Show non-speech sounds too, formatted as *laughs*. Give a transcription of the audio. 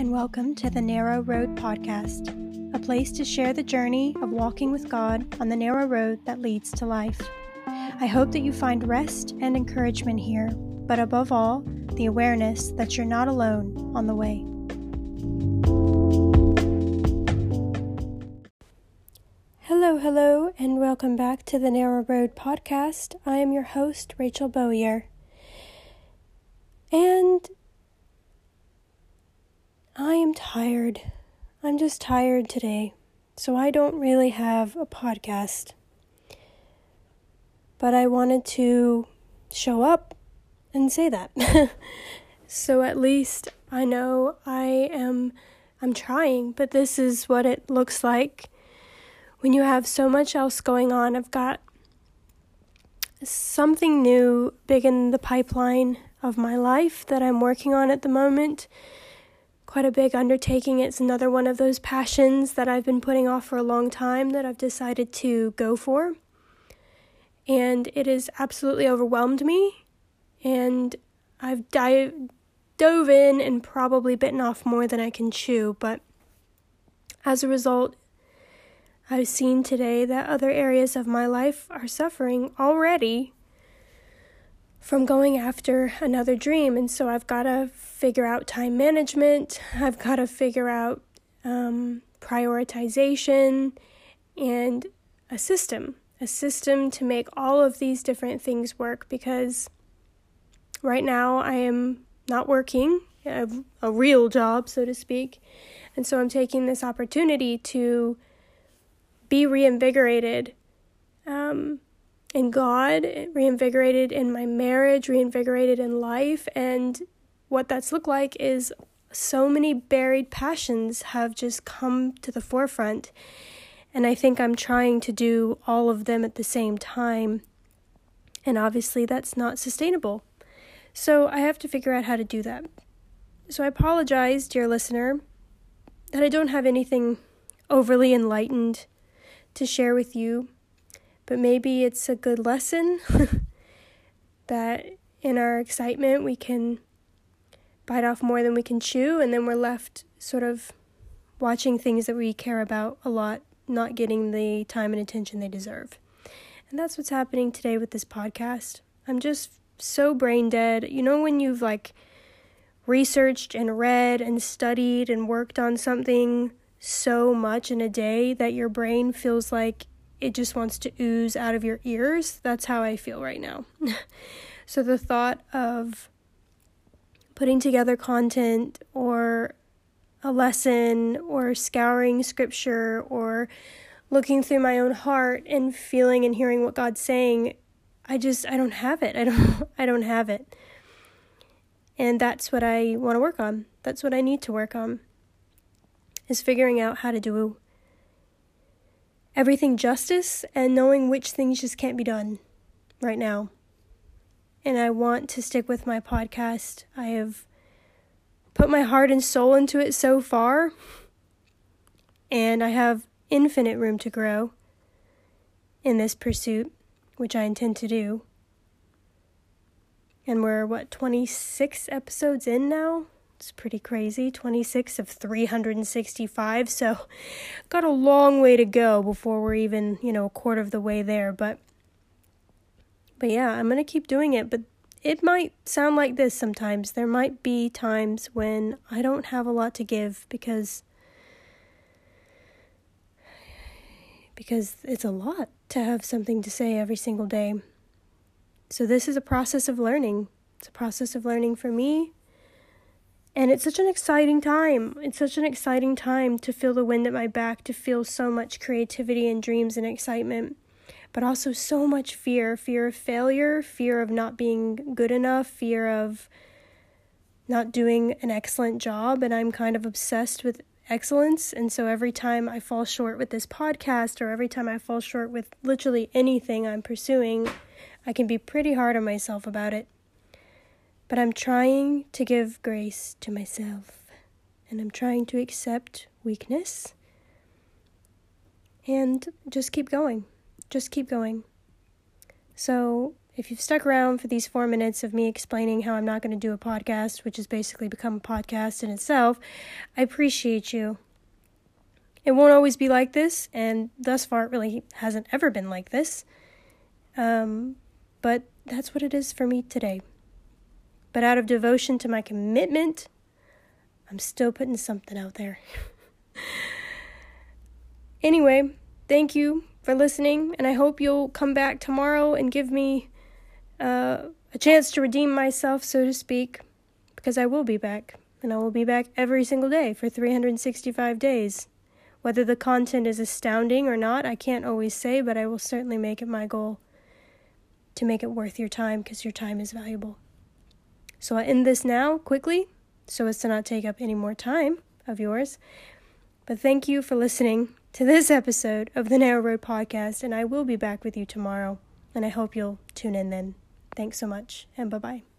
and welcome to the Narrow Road Podcast, a place to share the journey of walking with God on the narrow road that leads to life. I hope that you find rest and encouragement here, but above all, the awareness that you're not alone on the way. Hello, hello, and welcome back to the Narrow Road Podcast. I am your host, Rachel Bowyer. And I am tired. I'm just tired today. So I don't really have a podcast. But I wanted to show up and say that. *laughs* so at least I know I am I'm trying, but this is what it looks like when you have so much else going on. I've got something new big in the pipeline of my life that I'm working on at the moment quite a big undertaking. It's another one of those passions that I've been putting off for a long time that I've decided to go for. And it has absolutely overwhelmed me. And I've dive, dove in and probably bitten off more than I can chew. But as a result, I've seen today that other areas of my life are suffering already from going after another dream. And so I've got to figure out time management, I've got to figure out um, prioritization and a system, a system to make all of these different things work because right now I am not working. a real job, so to speak. And so I'm taking this opportunity to be reinvigorated um, in God, reinvigorated in my marriage, reinvigorated in life. And what that's looked like is so many buried passions have just come to the forefront. And I think I'm trying to do all of them at the same time. And obviously, that's not sustainable. So I have to figure out how to do that. So I apologize, dear listener, that I don't have anything overly enlightened to share with you but maybe it's a good lesson *laughs* that in our excitement we can bite off more than we can chew, and then we're left sort of watching things that we care about a lot not getting the time and attention they deserve. And that's what's happening today with this podcast. I'm just so brain dead. You know, when you've like researched and read and studied and worked on something so much in a day that your brain feels like it just wants to ooze out of your ears. That's how I feel right now. *laughs* so the thought of putting together content or a lesson or scouring scripture or looking through my own heart and feeling and hearing what God's saying, I just I don't have it. I don't *laughs* I don't have it. And that's what I want to work on. That's what I need to work on. Is figuring out how to do everything justice and knowing which things just can't be done right now. And I want to stick with my podcast. I have put my heart and soul into it so far, and I have infinite room to grow in this pursuit, which I intend to do. And we're, what, 26 episodes in now? It's pretty crazy. 26 of 365. So, got a long way to go before we're even, you know, a quarter of the way there. But, but yeah, I'm going to keep doing it. But it might sound like this sometimes. There might be times when I don't have a lot to give because because it's a lot to have something to say every single day. So this is a process of learning. It's a process of learning for me and it's such an exciting time. It's such an exciting time to feel the wind at my back, to feel so much creativity and dreams and excitement, but also so much fear fear of failure, fear of not being good enough, fear of not doing an excellent job. And I'm kind of obsessed with excellence. And so every time I fall short with this podcast, or every time I fall short with literally anything I'm pursuing, I can be pretty hard on myself about it. But I'm trying to give grace to myself and I'm trying to accept weakness and just keep going. Just keep going. So, if you've stuck around for these four minutes of me explaining how I'm not going to do a podcast, which has basically become a podcast in itself, I appreciate you. It won't always be like this, and thus far it really hasn't ever been like this. Um, but that's what it is for me today. But out of devotion to my commitment, I'm still putting something out there. *laughs* anyway, thank you for listening, and I hope you'll come back tomorrow and give me uh, a chance to redeem myself, so to speak, because I will be back, and I will be back every single day for 365 days. Whether the content is astounding or not, I can't always say, but I will certainly make it my goal to make it worth your time because your time is valuable. So I'll end this now quickly so as to not take up any more time of yours. But thank you for listening to this episode of the Narrow Road Podcast, and I will be back with you tomorrow. And I hope you'll tune in then. Thanks so much, and bye bye.